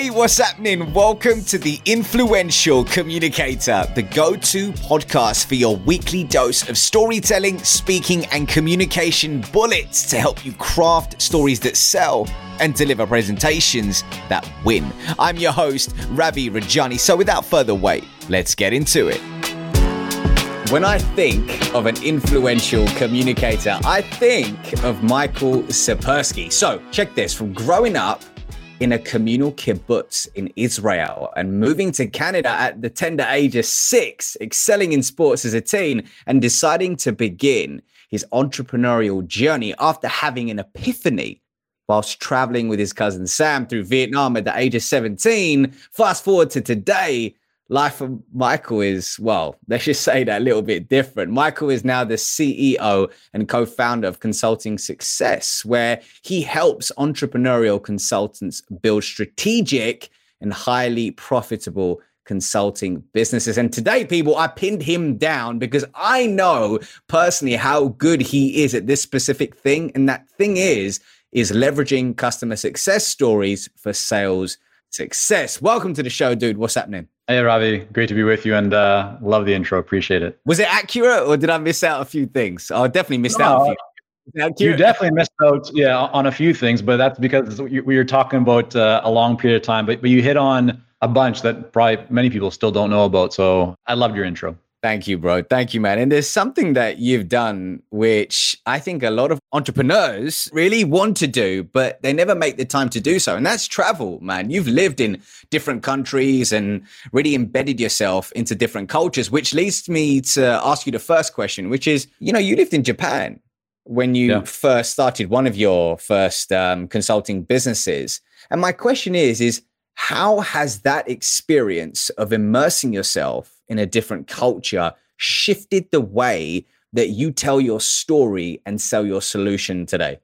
Hey, what's happening? Welcome to the Influential Communicator, the go to podcast for your weekly dose of storytelling, speaking, and communication bullets to help you craft stories that sell and deliver presentations that win. I'm your host, Ravi Rajani. So, without further wait, let's get into it. When I think of an influential communicator, I think of Michael Zipursky. So, check this from growing up in a communal kibbutz in Israel and moving to Canada at the tender age of six, excelling in sports as a teen, and deciding to begin his entrepreneurial journey after having an epiphany whilst traveling with his cousin Sam through Vietnam at the age of 17. Fast forward to today, life of Michael is, well, let's just say that a little bit different. Michael is now the CEO and co founder of Consulting Success, where he helps entrepreneurial consultants build strategic and highly profitable consulting businesses. And today, people, I pinned him down because I know personally how good he is at this specific thing. And that thing is, is leveraging customer success stories for sales success. Welcome to the show, dude. What's happening? Hey, Ravi. Great to be with you and uh, love the intro. Appreciate it. Was it accurate or did I miss out a few things? I definitely missed no, out a few. You definitely missed out, yeah, on a few things, but that's because we were talking about uh, a long period of time. But but you hit on a bunch that probably many people still don't know about. So I loved your intro. Thank you, bro. Thank you, man. And there's something that you've done which I think a lot of entrepreneurs really want to do, but they never make the time to do so. And that's travel, man. You've lived in different countries and really embedded yourself into different cultures, which leads me to ask you the first question, which is you know, you lived in Japan when you yeah. first started one of your first um, consulting businesses. And my question is, is how has that experience of immersing yourself in a different culture shifted the way that you tell your story and sell your solution today?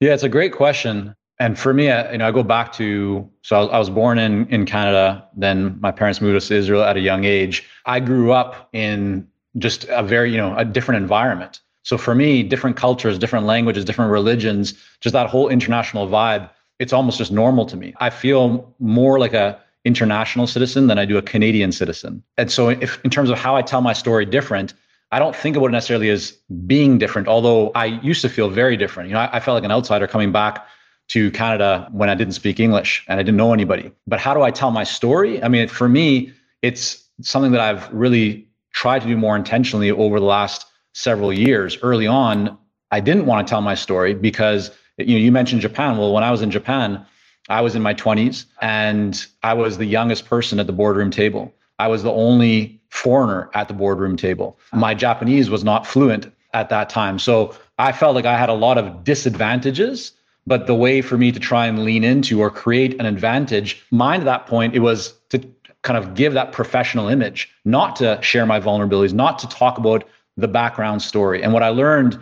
Yeah, it's a great question. And for me, you know, I go back to so I was born in in Canada. Then my parents moved us to Israel at a young age. I grew up in just a very you know a different environment. So for me, different cultures, different languages, different religions, just that whole international vibe, it's almost just normal to me. I feel more like a international citizen than I do a Canadian citizen. And so, if in terms of how I tell my story different, I don't think about it necessarily as being different, although I used to feel very different. You know, I, I felt like an outsider coming back to Canada when I didn't speak English and I didn't know anybody. But how do I tell my story? I mean, for me, it's something that I've really tried to do more intentionally over the last several years. Early on, I didn't want to tell my story because you know you mentioned Japan. Well, when I was in Japan, I was in my 20s and I was the youngest person at the boardroom table. I was the only foreigner at the boardroom table. My Japanese was not fluent at that time. So I felt like I had a lot of disadvantages. But the way for me to try and lean into or create an advantage, mine at that point, it was to kind of give that professional image, not to share my vulnerabilities, not to talk about the background story. And what I learned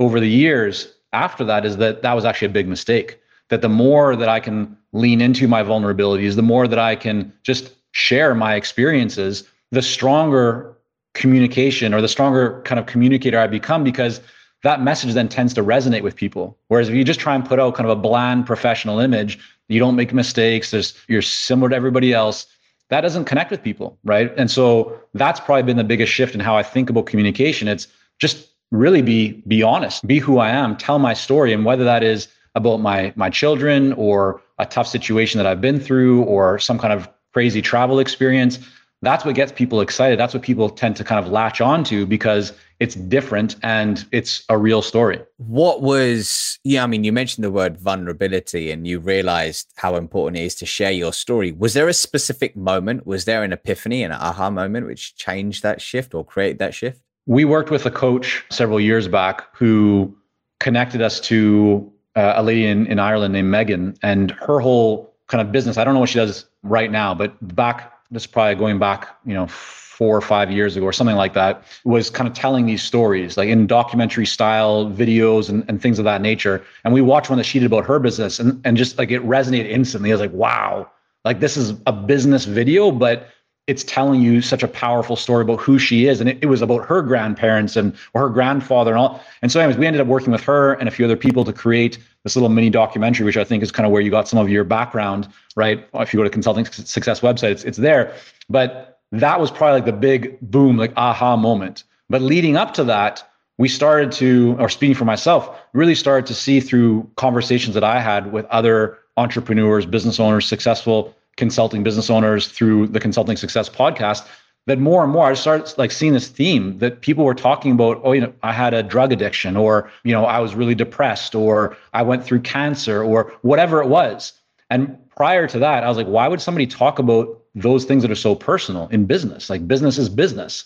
over the years after that is that that was actually a big mistake that the more that I can lean into my vulnerabilities, the more that I can just share my experiences, the stronger communication or the stronger kind of communicator I become because that message then tends to resonate with people. Whereas if you just try and put out kind of a bland professional image, you don't make mistakes, there's you're similar to everybody else, that doesn't connect with people, right? And so that's probably been the biggest shift in how I think about communication. It's just really be be honest, be who I am, tell my story and whether that is about my my children or a tough situation that I've been through or some kind of crazy travel experience. That's what gets people excited. That's what people tend to kind of latch onto because it's different and it's a real story. What was, yeah, I mean, you mentioned the word vulnerability and you realized how important it is to share your story. Was there a specific moment? Was there an epiphany, an aha moment which changed that shift or created that shift? We worked with a coach several years back who connected us to uh, a lady in, in Ireland named Megan, and her whole kind of business. I don't know what she does right now, but back this is probably going back, you know, four or five years ago or something like that, was kind of telling these stories, like in documentary style videos and, and things of that nature. And we watched one that she did about her business and, and just like it resonated instantly. I was like, wow, like this is a business video, but it's telling you such a powerful story about who she is. And it, it, was about her grandparents and or her grandfather and all. And so, anyways, we ended up working with her and a few other people to create this little mini documentary, which I think is kind of where you got some of your background, right? If you go to consulting success website, it's, it's there. But that was probably like the big boom, like aha moment. But leading up to that, we started to, or speaking for myself, really started to see through conversations that I had with other entrepreneurs, business owners, successful consulting business owners through the Consulting Success podcast that more and more I started like seeing this theme that people were talking about, oh, you know, I had a drug addiction, or you know, I was really depressed, or I went through cancer, or whatever it was. And prior to that, I was like, why would somebody talk about those things that are so personal in business? Like business is business.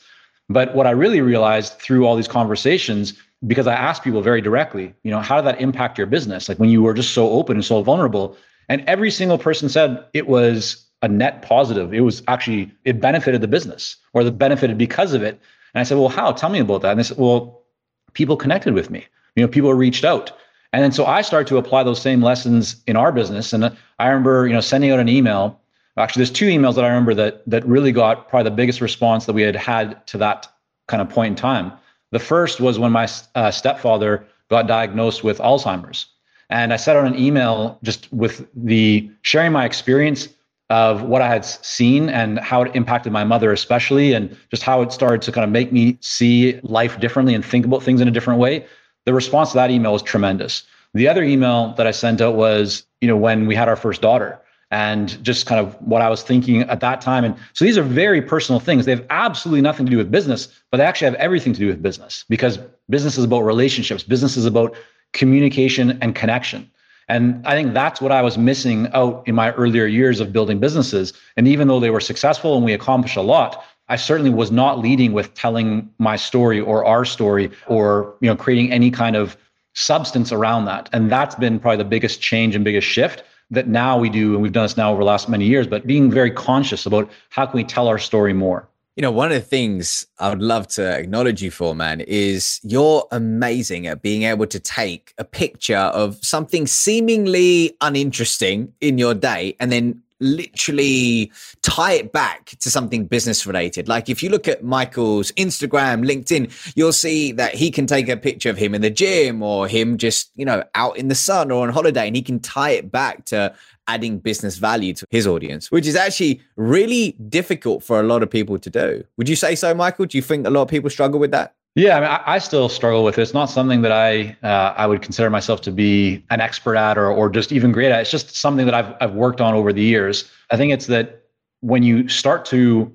But what I really realized through all these conversations, because I asked people very directly, you know, how did that impact your business? Like when you were just so open and so vulnerable, and every single person said it was a net positive. It was actually, it benefited the business or the benefited because of it. And I said, well, how? Tell me about that. And they said, well, people connected with me. You know, people reached out. And then so I started to apply those same lessons in our business. And I remember, you know, sending out an email. Actually, there's two emails that I remember that that really got probably the biggest response that we had had to that kind of point in time. The first was when my uh, stepfather got diagnosed with Alzheimer's. And I sent out an email just with the sharing my experience of what I had seen and how it impacted my mother, especially, and just how it started to kind of make me see life differently and think about things in a different way. The response to that email was tremendous. The other email that I sent out was, you know, when we had our first daughter and just kind of what I was thinking at that time. And so these are very personal things. They have absolutely nothing to do with business, but they actually have everything to do with business because business is about relationships. Business is about communication and connection. And I think that's what I was missing out in my earlier years of building businesses. And even though they were successful and we accomplished a lot, I certainly was not leading with telling my story or our story or you know creating any kind of substance around that. And that's been probably the biggest change and biggest shift that now we do, and we've done this now over the last many years, but being very conscious about how can we tell our story more. You know, one of the things I would love to acknowledge you for, man, is you're amazing at being able to take a picture of something seemingly uninteresting in your day and then literally tie it back to something business related. Like if you look at Michael's Instagram, LinkedIn, you'll see that he can take a picture of him in the gym or him just, you know, out in the sun or on holiday and he can tie it back to adding business value to his audience, which is actually really difficult for a lot of people to do. Would you say so, Michael? Do you think a lot of people struggle with that? Yeah, I, mean, I, I still struggle with it. It's not something that I uh, I would consider myself to be an expert at or or just even great at. It's just something that I've I've worked on over the years. I think it's that when you start to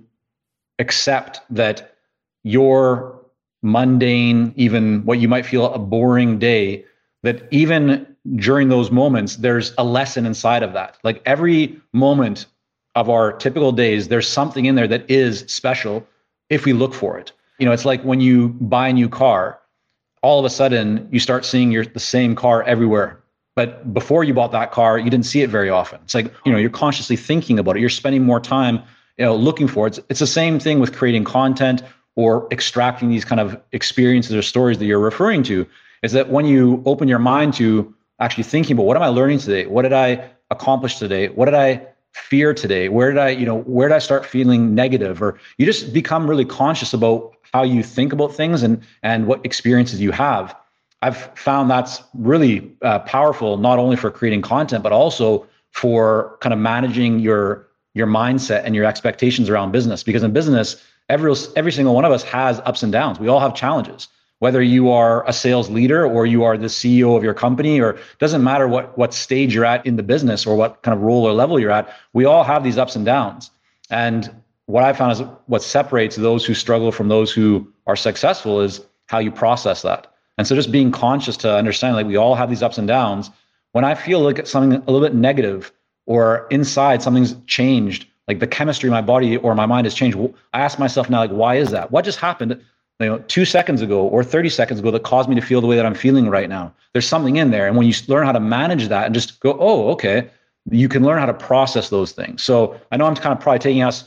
accept that your mundane, even what you might feel a boring day, that even during those moments, there's a lesson inside of that. Like every moment of our typical days, there's something in there that is special if we look for it. You know, it's like when you buy a new car, all of a sudden you start seeing your the same car everywhere. But before you bought that car, you didn't see it very often. It's like, you know, you're consciously thinking about it. You're spending more time, you know, looking for it. It's, it's the same thing with creating content or extracting these kind of experiences or stories that you're referring to. Is that when you open your mind to actually thinking about what am I learning today? What did I accomplish today? What did I fear today? Where did I, you know, where did I start feeling negative? Or you just become really conscious about how you think about things and and what experiences you have. I've found that's really uh, powerful, not only for creating content, but also for kind of managing your your mindset and your expectations around business. Because in business, every every single one of us has ups and downs. We all have challenges whether you are a sales leader or you are the CEO of your company or doesn't matter what what stage you're at in the business or what kind of role or level you're at we all have these ups and downs. And what i found is what separates those who struggle from those who are successful is how you process that. And so just being conscious to understand like we all have these ups and downs. When i feel like something a little bit negative or inside something's changed like the chemistry in my body or my mind has changed i ask myself now like why is that? What just happened you know, two seconds ago or 30 seconds ago that caused me to feel the way that I'm feeling right now. There's something in there. And when you learn how to manage that and just go, oh, okay, you can learn how to process those things. So I know I'm kind of probably taking us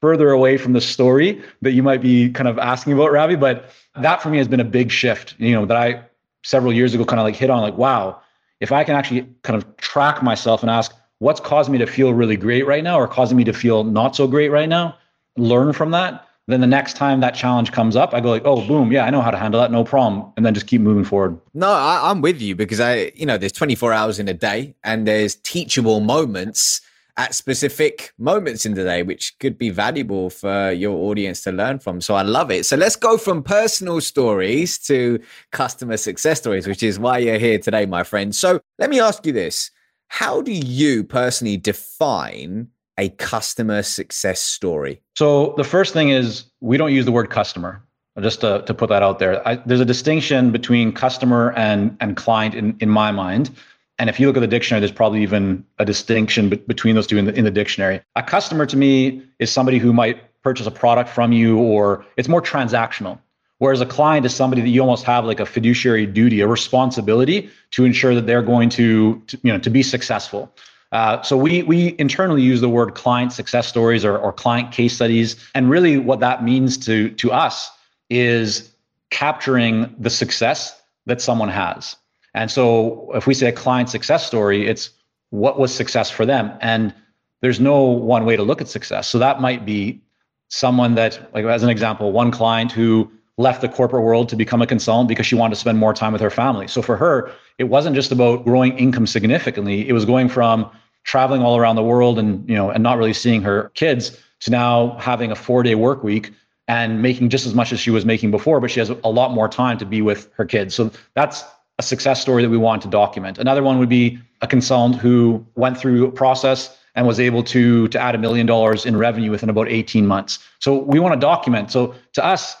further away from the story that you might be kind of asking about, Ravi, but that for me has been a big shift, you know, that I several years ago kind of like hit on like, wow, if I can actually kind of track myself and ask what's causing me to feel really great right now or causing me to feel not so great right now, learn from that, then the next time that challenge comes up, I go like, oh, boom, yeah, I know how to handle that, no problem, and then just keep moving forward. No, I, I'm with you because I, you know, there's 24 hours in a day, and there's teachable moments at specific moments in the day, which could be valuable for your audience to learn from. So I love it. So let's go from personal stories to customer success stories, which is why you're here today, my friend. So let me ask you this How do you personally define a customer success story? So the first thing is we don't use the word customer. Just to, to put that out there, I, there's a distinction between customer and and client in, in my mind. And if you look at the dictionary, there's probably even a distinction be- between those two in the, in the dictionary. A customer to me is somebody who might purchase a product from you, or it's more transactional. Whereas a client is somebody that you almost have like a fiduciary duty, a responsibility to ensure that they're going to, to you know, to be successful. Uh, so we we internally use the word client success stories or, or client case studies, and really what that means to to us is capturing the success that someone has. And so if we say a client success story, it's what was success for them. And there's no one way to look at success. So that might be someone that, like as an example, one client who left the corporate world to become a consultant because she wanted to spend more time with her family. So for her, it wasn't just about growing income significantly. It was going from traveling all around the world and, you know, and not really seeing her kids to now having a four-day work week and making just as much as she was making before, but she has a lot more time to be with her kids. So that's a success story that we want to document. Another one would be a consultant who went through a process and was able to to add a million dollars in revenue within about 18 months. So we want to document. So to us,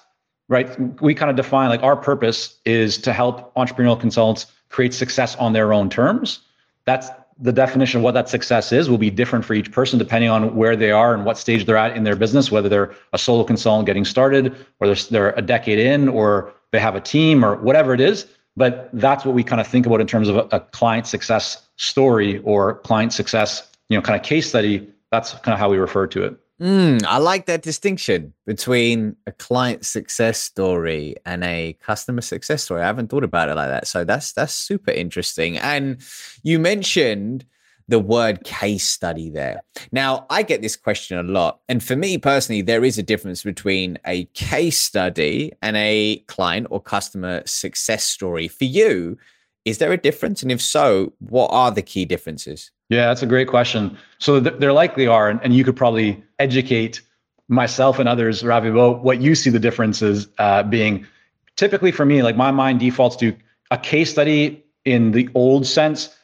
right, we kind of define like our purpose is to help entrepreneurial consultants create success on their own terms. That's the definition of what that success is will be different for each person depending on where they are and what stage they're at in their business, whether they're a solo consultant getting started, or they're, they're a decade in, or they have a team, or whatever it is. But that's what we kind of think about in terms of a, a client success story or client success you know kind of case study. That's kind of how we refer to it Mm, I like that distinction between a client success story and a customer success story. I haven't thought about it like that. So that's that's super interesting. And you mentioned the word case study there. Now, I get this question a lot. And for me personally, there is a difference between a case study and a client or customer success story. For you, is there a difference? And if so, what are the key differences? Yeah, that's a great question. So th- there likely are, and, and, you could probably educate myself and others, Ravi, about what you see the differences uh, being. Typically, for me, like my mind defaults to a case study in the old sense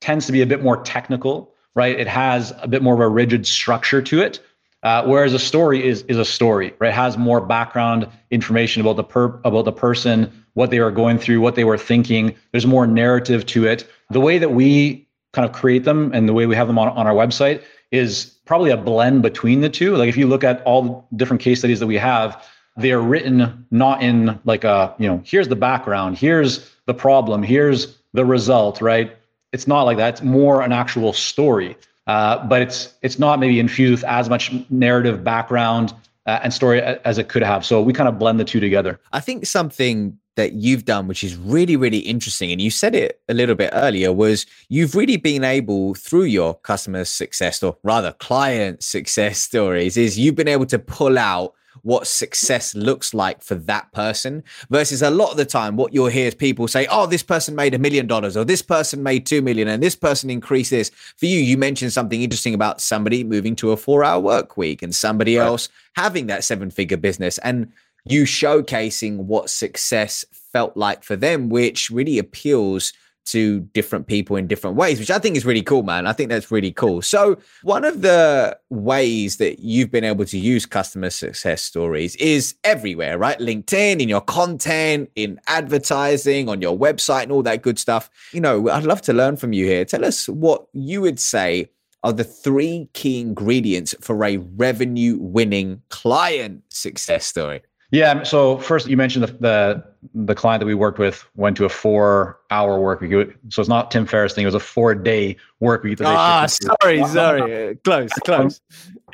tends to be a bit more technical, right? It has a bit more of a rigid structure to it. Uh, whereas a story is is a story, right? It has more background information about the per about the person, what they were going through, what they were thinking. There's more narrative to it. The way that we kind of create them and the way we have them on, on our website is probably a blend between the two. Like if you look at all the different case studies that we have, they are written not in like a, you know, here's the background, here's the problem, here's the result, right? it's not like that. It's more an actual story, uh, but it's it's not maybe infused with as much narrative background uh, and story as it could have. So we kind of blend the two together. I think something that you've done, which is really, really interesting, and you said it a little bit earlier, was you've really been able through your customer success or rather client success stories, is you've been able to pull out what success looks like for that person versus a lot of the time what you'll hear is people say oh this person made a million dollars or this person made 2 million and this person increased this for you you mentioned something interesting about somebody moving to a 4 hour work week and somebody right. else having that seven figure business and you showcasing what success felt like for them which really appeals to different people in different ways, which I think is really cool, man. I think that's really cool. So, one of the ways that you've been able to use customer success stories is everywhere, right? LinkedIn, in your content, in advertising, on your website, and all that good stuff. You know, I'd love to learn from you here. Tell us what you would say are the three key ingredients for a revenue winning client success story. Yeah. So first, you mentioned the, the, the client that we worked with went to a four hour work week. So it's not Tim Ferriss thing; it was a four day work week. Ah, sorry, sorry, close, close.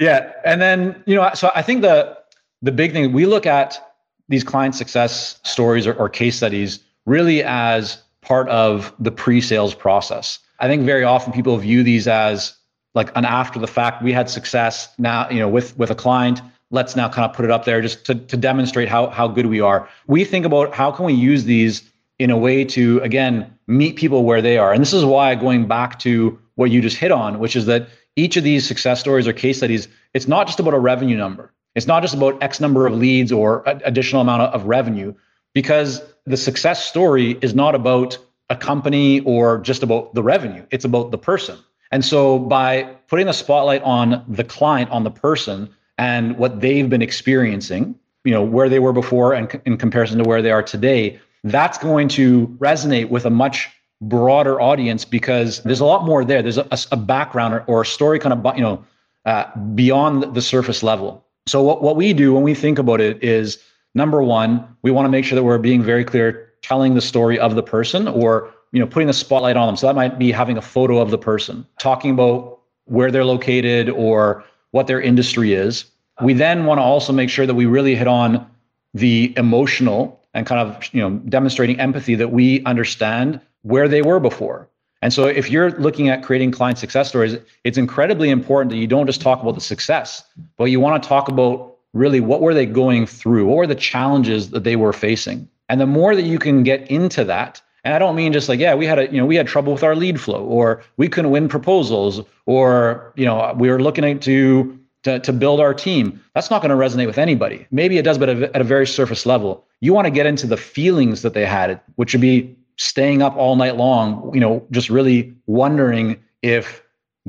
yeah, and then you know, so I think the the big thing we look at these client success stories or, or case studies really as part of the pre-sales process. I think very often people view these as like an after the fact. We had success now, you know, with with a client let's now kind of put it up there just to, to demonstrate how, how good we are. We think about how can we use these in a way to, again, meet people where they are. And this is why going back to what you just hit on, which is that each of these success stories or case studies, it's not just about a revenue number. It's not just about X number of leads or additional amount of revenue, because the success story is not about a company or just about the revenue. It's about the person. And so by putting the spotlight on the client, on the person, and what they've been experiencing, you know, where they were before and in comparison to where they are today, that's going to resonate with a much broader audience because there's a lot more there. There's a, a background or, or, a story kind of, you know, uh, beyond the surface level. So what, what we do when we think about it is number one, we want to make sure that we're being very clear, telling the story of the person or, you know, putting the spotlight on them. So that might be having a photo of the person, talking about where they're located or what their industry is. We then want to also make sure that we really hit on the emotional and kind of you know demonstrating empathy that we understand where they were before. And so if you're looking at creating client success stories, it's incredibly important that you don't just talk about the success, but you want to talk about really what were they going through? What were the challenges that they were facing? And the more that you can get into that, and I don't mean just like, yeah, we had a, you know, we had trouble with our lead flow, or we couldn't win proposals, or you know, we were looking to to, to build our team. That's not going to resonate with anybody. Maybe it does, but at a very surface level. You want to get into the feelings that they had, which would be staying up all night long, you know, just really wondering if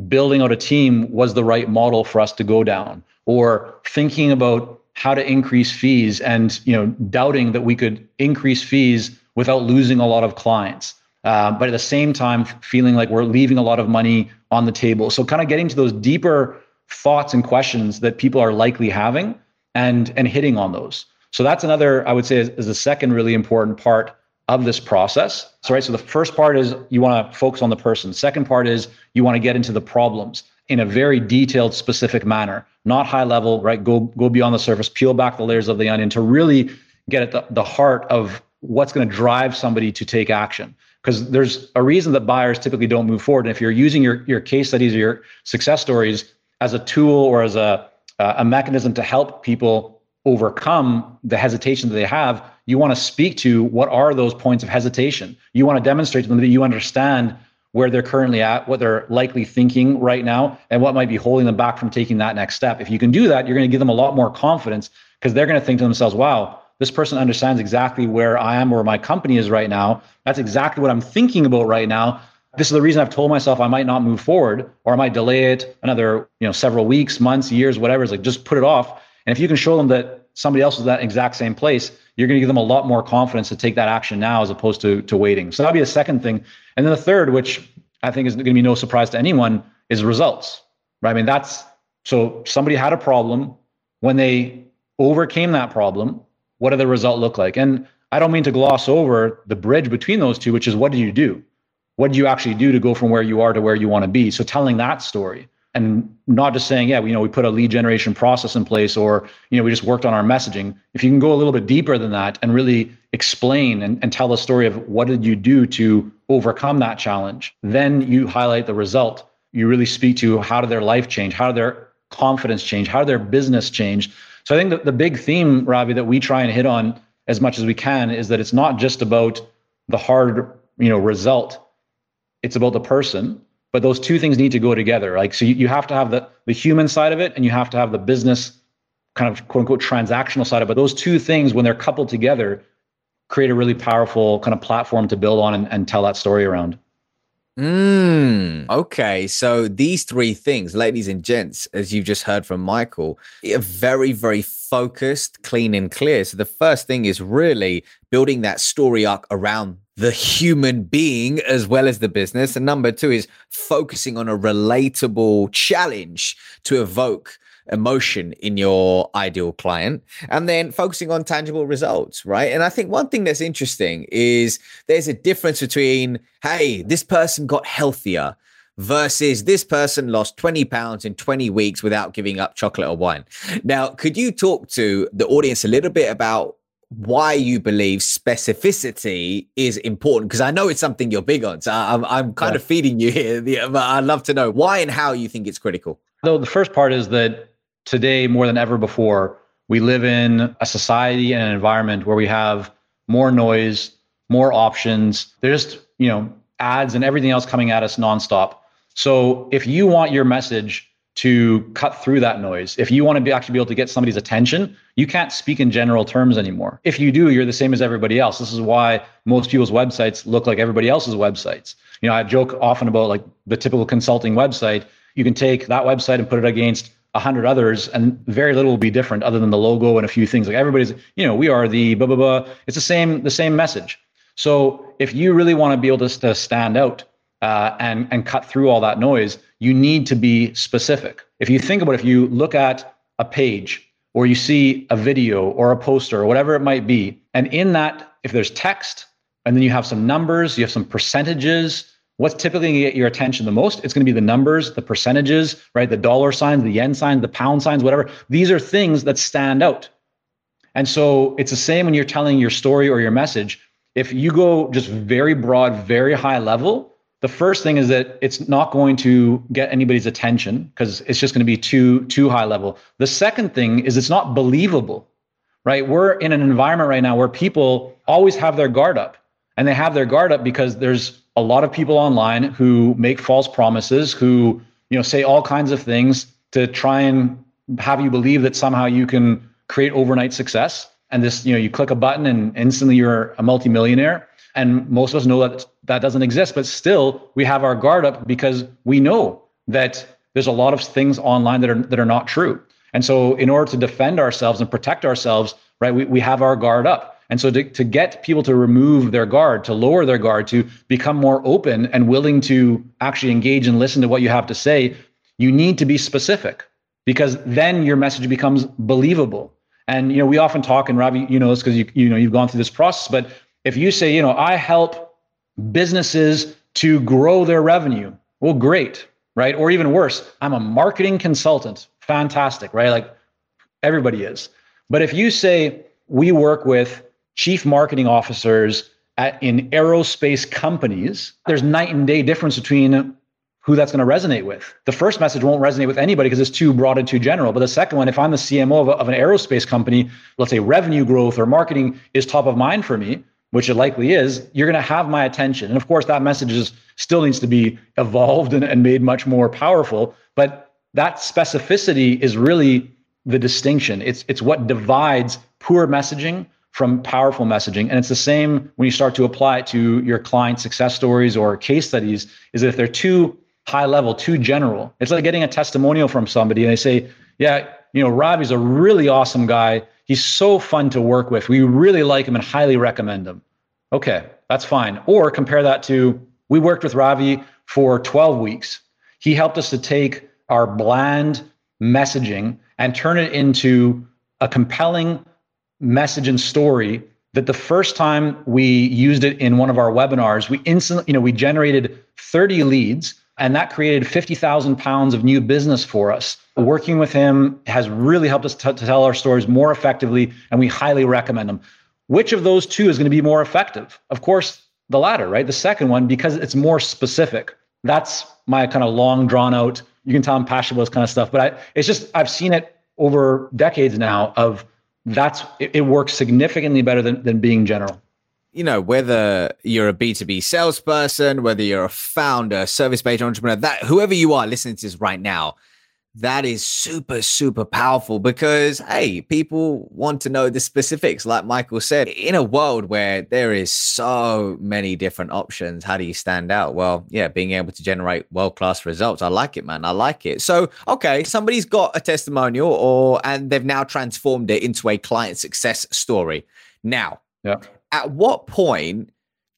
building out a team was the right model for us to go down, or thinking about how to increase fees and you know doubting that we could increase fees without losing a lot of clients. Uh, but at the same time, feeling like we're leaving a lot of money on the table. So, kind of getting to those deeper thoughts and questions that people are likely having and and hitting on those so that's another i would say is, is the second really important part of this process so right so the first part is you want to focus on the person second part is you want to get into the problems in a very detailed specific manner not high level right go go beyond the surface peel back the layers of the onion to really get at the, the heart of what's going to drive somebody to take action. Because there's a reason that buyers typically don't move forward. And if you're using your, your case studies or your success stories as a tool or as a uh, a mechanism to help people overcome the hesitation that they have you want to speak to what are those points of hesitation. You want to demonstrate to them that you understand where they're currently at what they're likely thinking right now and what might be holding them back from taking that next step. If you can do that you're going to give them a lot more confidence because they're going to think to themselves wow this person understands exactly where i am or my company is right now that's exactly what i'm thinking about right now this is the reason I've told myself I might not move forward or I might delay it another, you know, several weeks, months, years, whatever. It's like just put it off. And if you can show them that somebody else is that exact same place, you're going to give them a lot more confidence to take that action now as opposed to to waiting. So that'd be a second thing. And then the third, which I think is going to be no surprise to anyone, is results. Right? I mean, that's so somebody had a problem when they overcame that problem. What did the result look like? And I don't mean to gloss over the bridge between those two, which is what did you do? what did you actually do to go from where you are to where you want to be? So telling that story and not just saying yeah you know we put a lead generation process in place or you know we just worked on our messaging. If you can go a little bit deeper than that and really explain and, and tell the story of what did you do to overcome that challenge then you highlight the result. You really speak to how did their life change? How did their confidence change? How did their business change so i think that the big theme ravi that we try and hit on as much as we can is that it's not just about the hard you know result. It's about the person but those two things need to go together. Like so you, you have to have the the human side of it and you have to have the business kind of quote unquote transactional side of it. But those two things when they're coupled together create a really powerful kind of platform to build on and, and tell that story around Mm, okay, so these three things, ladies and gents, as you've just heard from Michael, are very, very focused, clean, and clear. So the first thing is really building that story arc around the human being as well as the business. And number two is focusing on a relatable challenge to evoke emotion in your ideal client and then focusing on tangible results right and i think one thing that's interesting is there's a difference between hey this person got healthier versus this person lost 20 pounds in 20 weeks without giving up chocolate or wine now could you talk to the audience a little bit about why you believe specificity is important because I know it's something you're big on. So I'm, I'm kind yeah. of feeding you here, but I'd love to know why and how you think it's critical. Though the first part is that today more than ever before, we live in a society and an environment where we have more noise, more options. There's just, you know, ads and everything else coming at us nonstop. So if you want your message to cut through that noise, if you want to be actually be able to get somebody's attention, you can't speak in general terms anymore. If you do, you're the same as everybody else. This is why most people's websites look like everybody else's websites. You know, I joke often about like the typical consulting website. You can take that website and put it against a hundred others, and very little will be different other than the logo and a few things. Like everybody's, you know, we are the blah blah blah. It's the same the same message. So if you really want to be able to, to stand out uh, and and cut through all that noise, you need to be specific. If you think about, it, if you look at a page or you see a video or a poster or whatever it might be, and in that, if there's text and then you have some numbers, you have some percentages. What's typically going to get your attention the most? It's going to be the numbers, the percentages, right? The dollar signs, the yen signs, the pound signs, whatever. These are things that stand out. And so it's the same when you're telling your story or your message. If you go just very broad, very high level, the first thing is that it's not going to get anybody's attention because it's just going to be too too high level the second thing is it's not believable right we're in an environment right now where people always have their guard up and they have their guard up because there's a lot of people online who make false promises who you know say all kinds of things to try and have you believe that somehow you can create overnight success and this you know you click a button and instantly you're a multimillionaire and most of us know that that doesn't exist, but still we have our guard up because we know that there's a lot of things online that are that are not true. And so in order to defend ourselves and protect ourselves, right, we, we have our guard up. And so to, to get people to remove their guard, to lower their guard, to become more open and willing to actually engage and listen to what you have to say, you need to be specific because then your message becomes believable. And you know, we often talk, and Ravi, you know this because you you know you've gone through this process, but if you say, you know, I help businesses to grow their revenue, well, great, right? Or even worse, I'm a marketing consultant. Fantastic, right? Like everybody is. But if you say, we work with chief marketing officers at, in aerospace companies, there's night and day difference between who that's going to resonate with. The first message won't resonate with anybody because it's too broad and too general. But the second one, if I'm the CMO of, a, of an aerospace company, let's say revenue growth or marketing is top of mind for me, which it likely is, you're going to have my attention. And of course, that message is, still needs to be evolved and, and made much more powerful. But that specificity is really the distinction. It's it's what divides poor messaging from powerful messaging. And it's the same when you start to apply it to your client success stories or case studies, is that if they're too high level, too general, it's like getting a testimonial from somebody and they say, Yeah, you know, Ravi's a really awesome guy. He's so fun to work with. We really like him and highly recommend him. Okay, that's fine. Or compare that to we worked with Ravi for 12 weeks. He helped us to take our bland messaging and turn it into a compelling message and story that the first time we used it in one of our webinars, we instantly, you know, we generated 30 leads and that created 50,000 pounds of new business for us. Working with him has really helped us t- to tell our stories more effectively, and we highly recommend them. Which of those two is going to be more effective? Of course, the latter, right? The second one, because it's more specific. That's my kind of long drawn out. You can tell I'm passionate about this kind of stuff, but I, it's just I've seen it over decades now. Of that's it, it works significantly better than than being general. You know, whether you're a B2B salesperson, whether you're a founder, service based entrepreneur, that whoever you are listening to this right now, that is super, super powerful because, hey, people want to know the specifics. Like Michael said, in a world where there is so many different options, how do you stand out? Well, yeah, being able to generate world class results. I like it, man. I like it. So, okay, somebody's got a testimonial or, and they've now transformed it into a client success story. Now, yeah at what point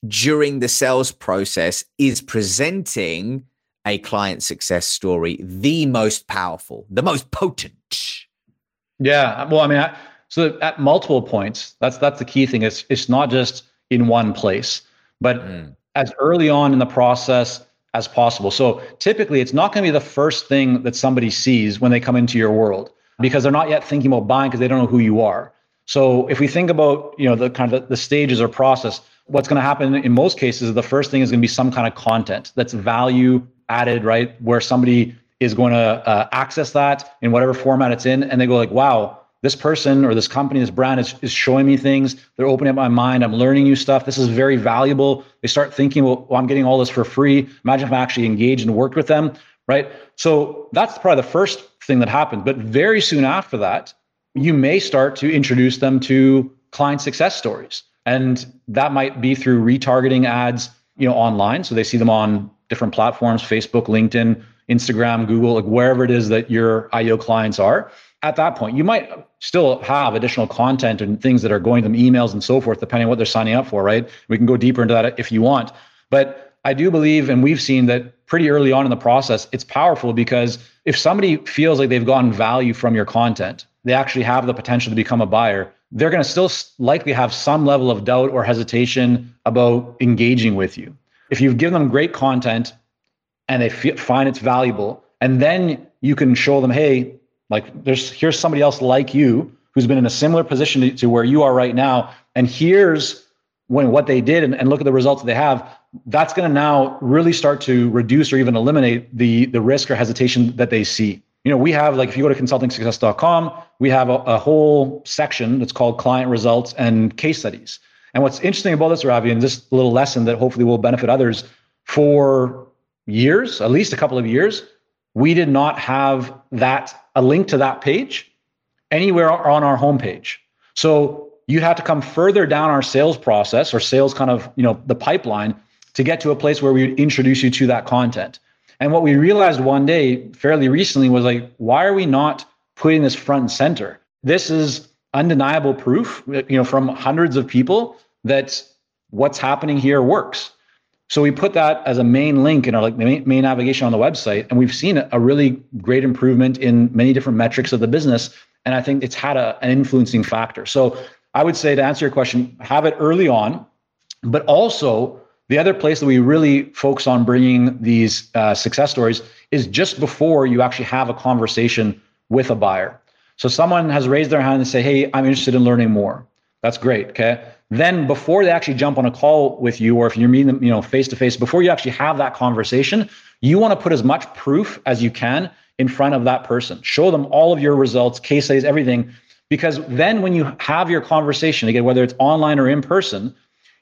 during the sales process is presenting a client success story the most powerful, the most potent? Yeah, well, I mean, I, so at multiple points, that's that's the key thing. It's it's not just in one place, but mm. as early on in the process as possible. So typically, it's not going to be the first thing that somebody sees when they come into your world because they're not yet thinking about buying because they don't know who you are. So if we think about, you know, the kind of the stages or process, what's going to happen in most cases, the first thing is going to be some kind of content that's value added, right? Where somebody is going to uh, access that in whatever format it's in, and they go like, "Wow, this person or this company, this brand is, is showing me things. They're opening up my mind. I'm learning new stuff. This is very valuable. They start thinking, well, I'm getting all this for free. Imagine if I actually engaged and worked with them, right? So that's probably the first thing that happens. But very soon after that, you may start to introduce them to client success stories. And that might be through retargeting ads, you know, online. So they see them on different platforms, Facebook, LinkedIn, Instagram, Google, like wherever it is that your IO clients are. At that point, you might still have additional content and things that are going to them, emails and so forth, depending on what they're signing up for, right? We can go deeper into that if you want. But I do believe, and we've seen that pretty early on in the process, it's powerful because if somebody feels like they've gotten value from your content, they actually have the potential to become a buyer, they're going to still likely have some level of doubt or hesitation about engaging with you. If you've given them great content and they f- find it's valuable, and then you can show them, hey, like there's here's somebody else like you who's been in a similar position to, to where you are right now, and here's when what they did and, and look at the results that they have that's going to now really start to reduce or even eliminate the the risk or hesitation that they see. You know we have like if you go to consultingsuccess.com we have a, a whole section that's called client results and case studies and what's interesting about this ravi and this little lesson that hopefully will benefit others for years at least a couple of years we did not have that a link to that page anywhere on our homepage. So you had to come further down our sales process or sales kind of you know the pipeline to get to a place where we would introduce you to that content. And what we realized one day fairly recently was like why are we not putting this front and center? This is undeniable proof you know from hundreds of people that what's happening here works so we put that as a main link in our like main, navigation on the website and we've seen a really great improvement in many different metrics of the business and i think it's had a, an influencing factor so I would say to answer your question, have it early on, but also the other place that we really focus on bringing these uh, success stories is just before you actually have a conversation with a buyer. So someone has raised their hand and say, "Hey, I'm interested in learning more." That's great. Okay. Then before they actually jump on a call with you, or if you're meeting them, you know, face to face, before you actually have that conversation, you want to put as much proof as you can in front of that person. Show them all of your results, case studies, everything, because then when you have your conversation, again, whether it's online or in person,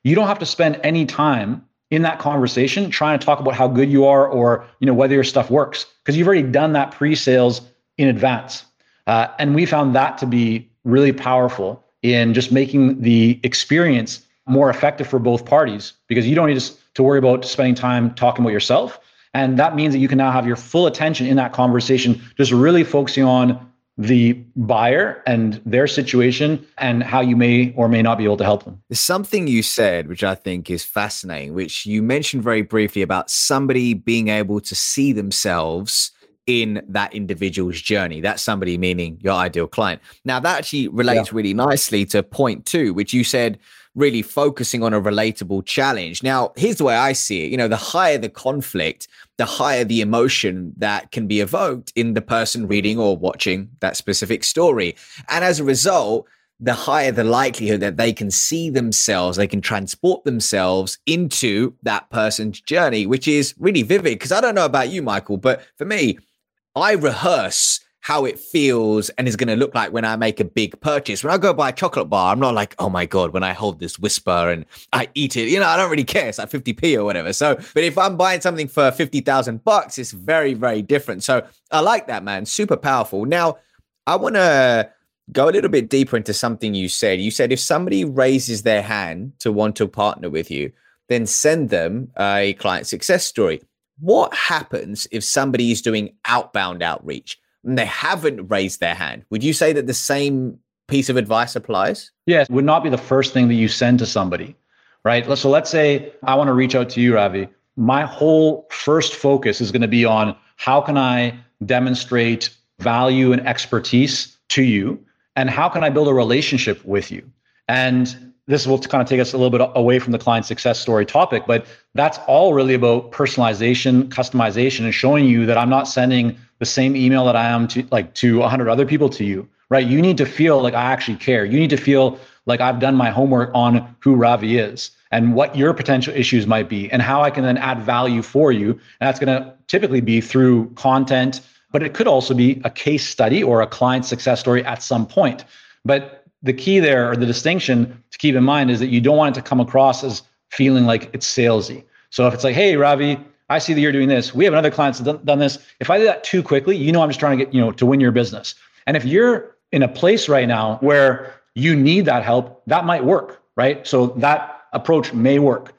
you don't have to spend any time in that conversation trying to talk about how good you are or you know whether your stuff works because you've already done that pre-sales in advance. Uh, and we found that to be really powerful in just making the experience more effective for both parties because you don't need to, worry about spending time talking about yourself and that means that you can now have your full attention in that conversation just really focusing on the buyer and their situation and how you may or may not be able to help them. There's something you said, which I think is fascinating, which you mentioned very briefly about somebody being able to see themselves in that individual's journey. That's somebody meaning your ideal client. Now, that actually relates yeah. really nicely to point two, which you said really focusing on a relatable challenge. Now, here's the way I see it. You know, the higher the conflict, the higher the emotion that can be evoked in the person reading or watching that specific story. And as a result, the higher the likelihood that they can see themselves, they can transport themselves into that person's journey, which is really vivid. Because I don't know about you, Michael, but for me, I rehearse how it feels and is going to look like when I make a big purchase. When I go buy a chocolate bar, I'm not like, oh my God, when I hold this Wispa and I eat it, you know, I don't really care. It's like 50p or whatever. So, but if I'm buying something for 50,000 bucks, it's very, very different. So I like that, man. Super powerful. Now, I want to go a little bit deeper into something you said. You said if somebody raises their hand to want to partner with you, then send them a client success story. What happens if somebody is doing outbound outreach? and they haven't raised their hand, would you say that the same piece of advice applies? Yes, would not be the first thing that you send to somebody, right? So let's say I want to reach out to you, Ravi. My whole first focus is going to be on how can I demonstrate value and expertise to you, and how can I build a relationship with you? And this will kind of take us a little bit away from the client success story topic, but that's all really about personalization, customization, and showing you that I'm not sending the same email that I am to like to 100 other people to you, right? You need to feel like I actually care. You need to feel like I've done my homework on who Ravi is. and what your potential issues might be and how I can then add value for you. And that's going to typically be through content, but it could also be a case study or a client success story at some point. But the key there or the distinction to keep in mind is that you don't want it to come across as feeling like it's salesy. So if it's like, hey, Ravi, I see that you're doing this. We have another client that's done, this. If I do that too quickly, you know I'm just trying to get, you know, to win your business. And if you're in a place right now where you need that help, that might work, right? So that approach may work.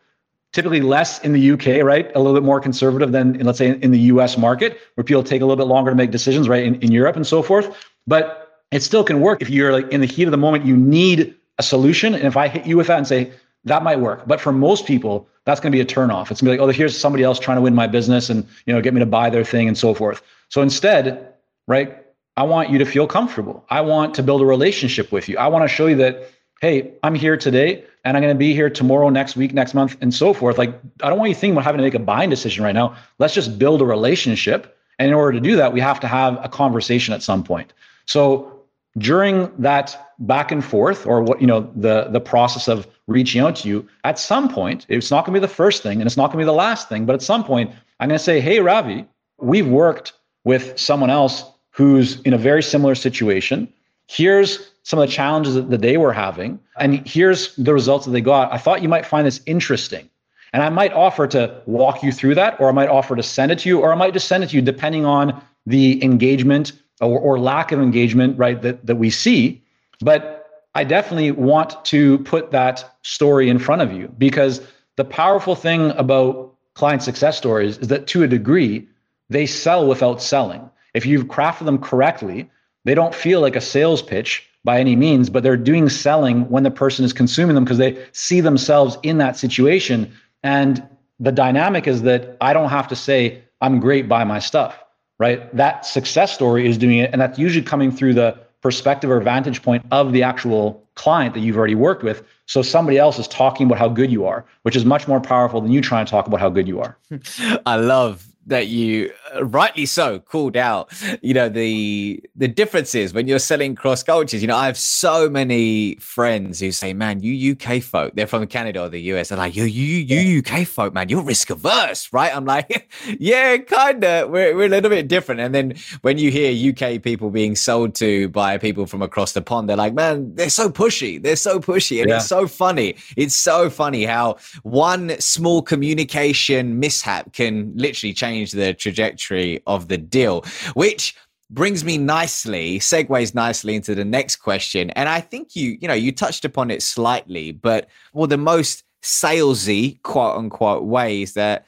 Typically less in the UK, right? A little bit more conservative than, let's say, in the US market, where people take a little bit longer to make decisions, right? In, in Europe and so forth. But it still can work if you're like in the heat of the moment, you need a solution. And if I hit you with that and say, that might work. But for most people, that's going to be a turnoff. It's going to be like, oh, here's somebody else trying to win my business and you know get me to buy their thing and so forth. So instead, right, I want you to feel comfortable. I want to build a relationship with you. I want to show you that, hey, I'm here today and I'm going to be here tomorrow, next week, next month, and so forth. Like, I don't want you thinking about having to make a buying decision right now. Let's just build a relationship. And in order to do that, we have to have a conversation at some point. So during that back and forth or what you know the the process of reaching out to you at some point it's not going to be the first thing and it's not going to be the last thing but at some point i'm going to say hey ravi we've worked with someone else who's in a very similar situation. Here's some of the challenges that, they were having, and here's the results that they got. I thought you might find this interesting. And I might offer to walk you through that, or I might offer to send it to you, or I might just send it to you depending on the engagement or, or lack of engagement, right, that, that we see. But I definitely want to put that story in front of you because the powerful thing about client success stories is that to a degree, they sell without selling. If you've crafted them correctly, they don't feel like a sales pitch by any means, but they're doing selling when the person is consuming them because they see themselves in that situation. And the dynamic is that I don't have to say, I'm great, buy my stuff, right? That success story is doing it. And that's usually coming through the perspective or vantage point of the actual client that you've already worked with. So somebody else is talking about how good you are, which is much more powerful than you trying to talk about how good you are. I love that you uh, rightly so called out you know the the differences when you're selling cross cultures. You know i have so many friends who say man you uk folk they're from canada or the us they're like you you you uk folk man you're risk averse right? I'm like yeah kinda we're, we're a little bit different. And then when you hear uk people being sold to by people from across the pond they're like man they're so pushy they're so pushy and yeah. it's so funny it's so funny how one small communication mishap can literally change change the trajectory of the deal, which brings me nicely, segues nicely into the next question. And I think you, you know, you touched upon it slightly, but well, the most salesy, quote unquote, ways that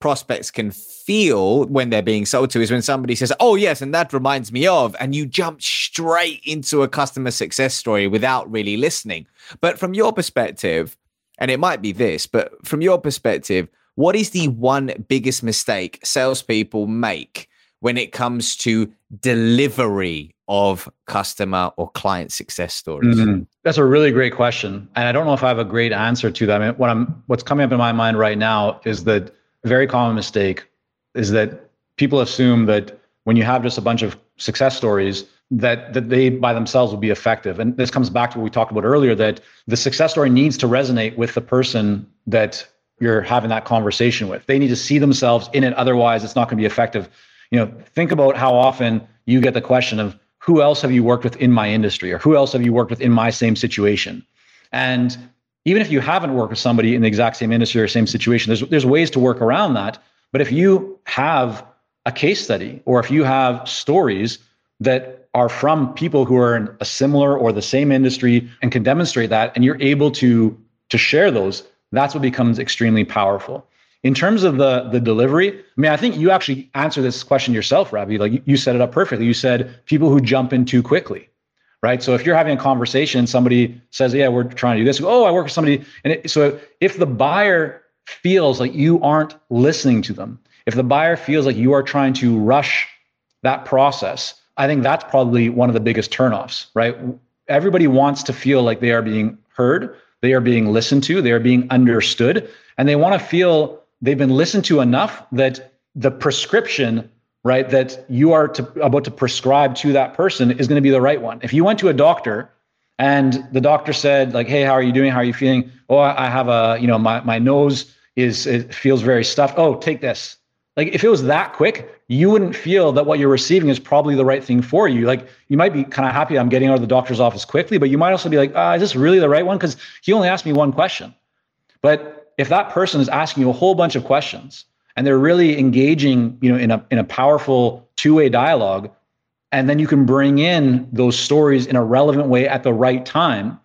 prospects can feel when they're being sold to is when somebody says, Oh, yes, and that reminds me of, and you jump straight into a customer success story without really listening. But from your perspective, and it might be this, but from your perspective, what is the one biggest mistake salespeople make when it comes to delivery of customer or client success stories? Mm-hmm. That's a really great question, and I don't know if I have a great answer to that. I mean, what I'm what's coming up in my mind right now is that very common mistake is that people assume that when you have just a bunch of success stories that that they by themselves will be effective and this comes back to what we talked about earlier that the success story needs to resonate with the person that you're having that conversation with. They need to see themselves in it. Otherwise, it's not going to be effective. You know, think about how often you get the question of who else have you worked with in my industry or who else have you worked with in my same situation? And even if you haven't worked with somebody in the exact same industry or same situation, there's there's ways to work around that. But if you have a case study or if you have stories that are from people who are in a similar or the same industry and can demonstrate that and you're able to to share those that's what becomes extremely powerful. In terms of the the delivery, I mean, I think you actually answer this question yourself, Ravi. Like you, you set it up perfectly. You said people who jump in too quickly, right? So if you're having a conversation, somebody says, "Yeah, we're trying to do this." Oh, I work with somebody, and it, so if the buyer feels like you aren't listening to them, if the buyer feels like you are trying to rush that process, I think that's probably one of the biggest turnoffs, right? Everybody wants to feel like they are being heard, they are being listened to, they are being understood, and they want to feel they've been listened to enough that the prescription right that you are to, about to prescribe to that person is going to be the right one if you went to a doctor And the doctor said, like, hey, how are you doing? How are you feeling? Oh, I have a, you know, my, my nose is, it feels very stuffed. Oh, take this. Like if it was that quick, you wouldn't feel that what you're receiving is probably the right thing for you. Like you might be kind of happy I'm getting out of the doctor's office quickly, but you might also be like, uh, is this really the right one? Because he only asked me one question. But if that person is asking you a whole bunch of questions and they're really engaging, you know, in a in a powerful two-way dialogue, and then you can bring in those stories in a relevant way at the right time,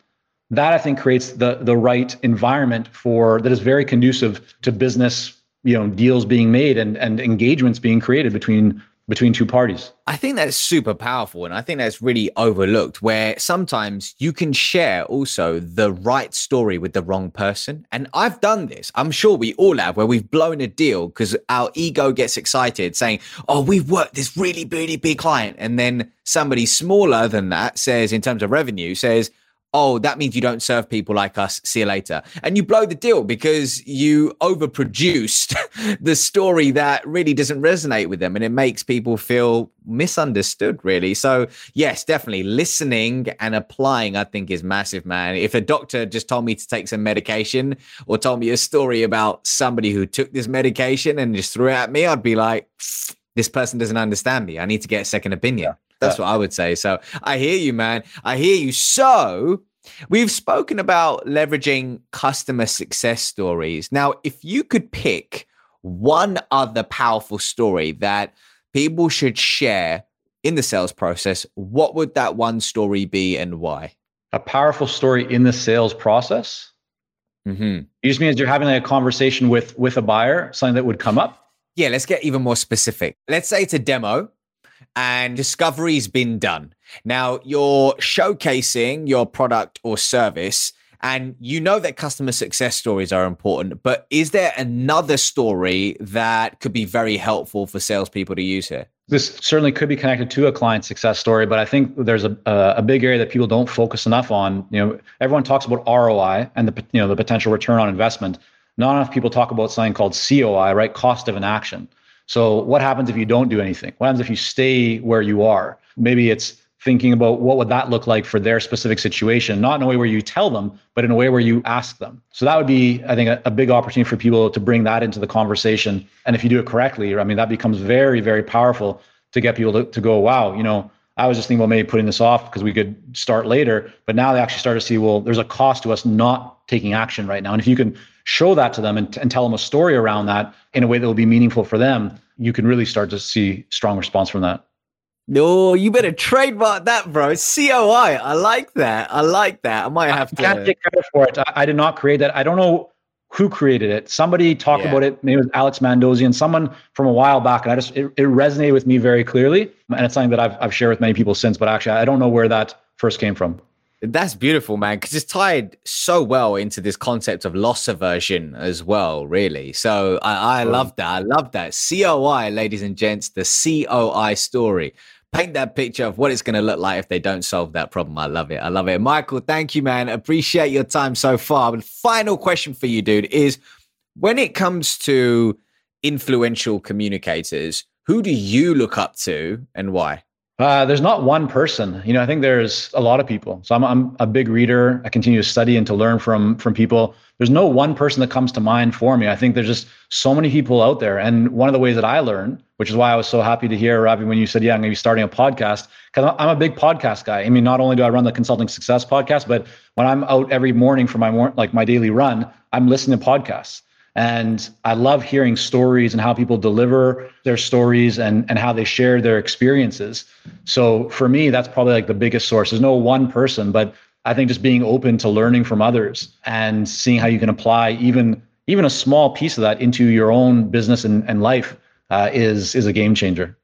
that I think creates the the right environment for that is very conducive to business you know deals being made and and engagements being created between between two parties. I think that's super powerful. And I think that's really overlooked where sometimes you can share also the right story with the wrong person. And I've done this. I'm sure we all have where we've blown a deal because our ego gets excited saying, Oh, we've worked this really, really big client. And then somebody smaller than that says, in terms of revenue, says, oh, that means you don't serve people like us. See you later. And you blow the deal because you overproduced the story that really doesn't resonate with them and it makes people feel misunderstood, really. So, yes, definitely listening and applying, I think, is massive, man. If a doctor just told me to take some medication or told me a story about somebody who took this medication and just threw it at me, I'd be like, this person doesn't understand me. I need to get a second opinion. That's what I would say. So I hear you, man. I hear you. So we've spoken about leveraging customer success stories. Now, if you could pick one other powerful story that people should share in the sales process, what would that one story be and why? A powerful story in the sales process. Mm-hmm. You just means you're having like a conversation with with a buyer, something that would come up. Yeah, let's get even more specific. Let's say it's a demo and discovery's been done. Now you're showcasing your product or service, and you know that customer success stories are important. But is there another story that could be very helpful for salespeople to use here? This certainly could be connected to a client success story, but I think there's a, a big area that people don't focus enough on. You know, everyone talks about ROI and the you know the potential return on investment. Not enough people talk about something called COI, right? Cost of an action. So what happens if you don't do anything? What happens if you stay where you are? Maybe it's thinking about what would that look like for their specific situation, not in a way where you tell them, but in a way where you ask them. So that would be, I think, a, a big opportunity for people to bring that into the conversation. And if you do it correctly, I mean, that becomes very, very powerful to get people to, to go, wow, you know, I was just thinking about maybe putting this off because we could start later. But now they actually start to see, well, there's a cost to us not taking action right now. And if you can show that to them and, and tell them a story around that in a way that will be meaningful for them, you can really start to see strong response from that. No, you better trademark that, bro. COI. I like that. I like that. I might have I to. can't take credit for it. I, I, did not create that. I don't know who created it. Somebody talked yeah. about it. Maybe it was Alex Mandossian, someone from a while back, and I just it, it resonated with me very clearly. And it's something that I've I've shared with many people since. But actually, I don't know where that first came from. That's beautiful, man, because it's tied so well into this concept of loss aversion as well, really. So I, I love that. I love that. COI, ladies and gents, the COI story. Paint that picture of what it's going to look like if they don't solve that problem. I love it. I love it. Michael, thank you, man. Appreciate your time so far. But final question for you, dude, is when it comes to influential communicators, who do you look up to and why? Uh, there's not one person. You know, I think there's a lot of people. So I'm, I'm a big reader. I continue to study and to learn from from people. There's no one person that comes to mind for me. I think there's just so many people out there. And one of the ways that I learn, which is why I was so happy to hear, Ravi, when you said, "Yeah, I'm going to be starting a podcast," because I'm a big podcast guy. I mean, not only do I run the Consulting Success podcast, but when I'm out every morning for my mor- like my daily run, I'm listening to podcasts. And I love hearing stories and how people deliver their stories and, and how they share their experiences. So for me, that's probably like the biggest source. There's no one person, but I think just being open to learning from others and seeing how you can apply even even a small piece of that into your own business and, and life uh, is is a game changer.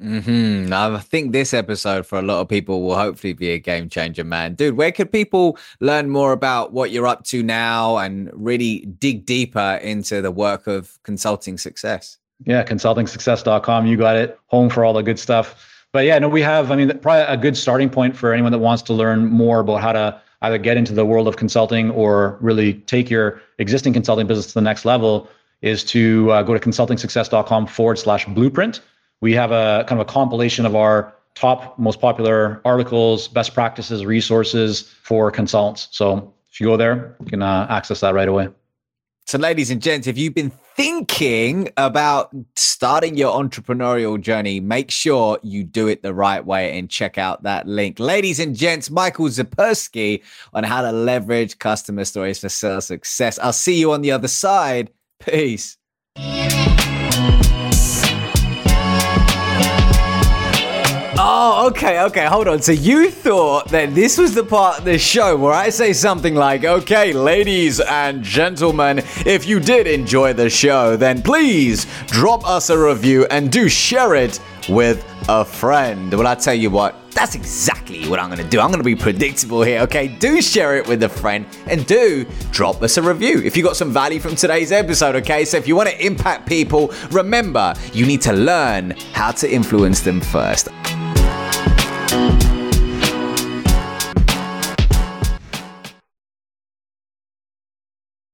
Hmm. I think this episode for a lot of people will hopefully be a game changer, man. Dude, where could people learn more about what you're up to now and really dig deeper into the work of consulting success? Yeah, consultingsuccess.com. You got it. Home for all the good stuff. But yeah, no, we have. I mean, probably a good starting point for anyone that wants to learn more about how to either get into the world of consulting or really take your existing consulting business to the next level is to uh, go to consultingsuccess.com forward slash blueprint we have a kind of a compilation of our top, most popular articles, best practices, resources for consultants. So if you go there, you can uh, access that right away. So, ladies and gents, if you've been thinking about starting your entrepreneurial journey, make sure you do it the right way and check out that link. Ladies and gents, Michael Zipursky on how to leverage customer stories for sales success. I'll see you on the other side. Peace. Oh, okay, okay, hold on. So you thought that this was the part of the show where I say something like, okay, ladies and gentlemen, if you did enjoy the show, then please drop us a review and do share it with a friend. Well, I tell you what, that's exactly what I'm going to do. I'm going to be predictable here, okay? Do share it with a friend and do drop us a review if you got some value from today's episode, okay? So if you want to impact people, remember, you need to learn how to influence them first. You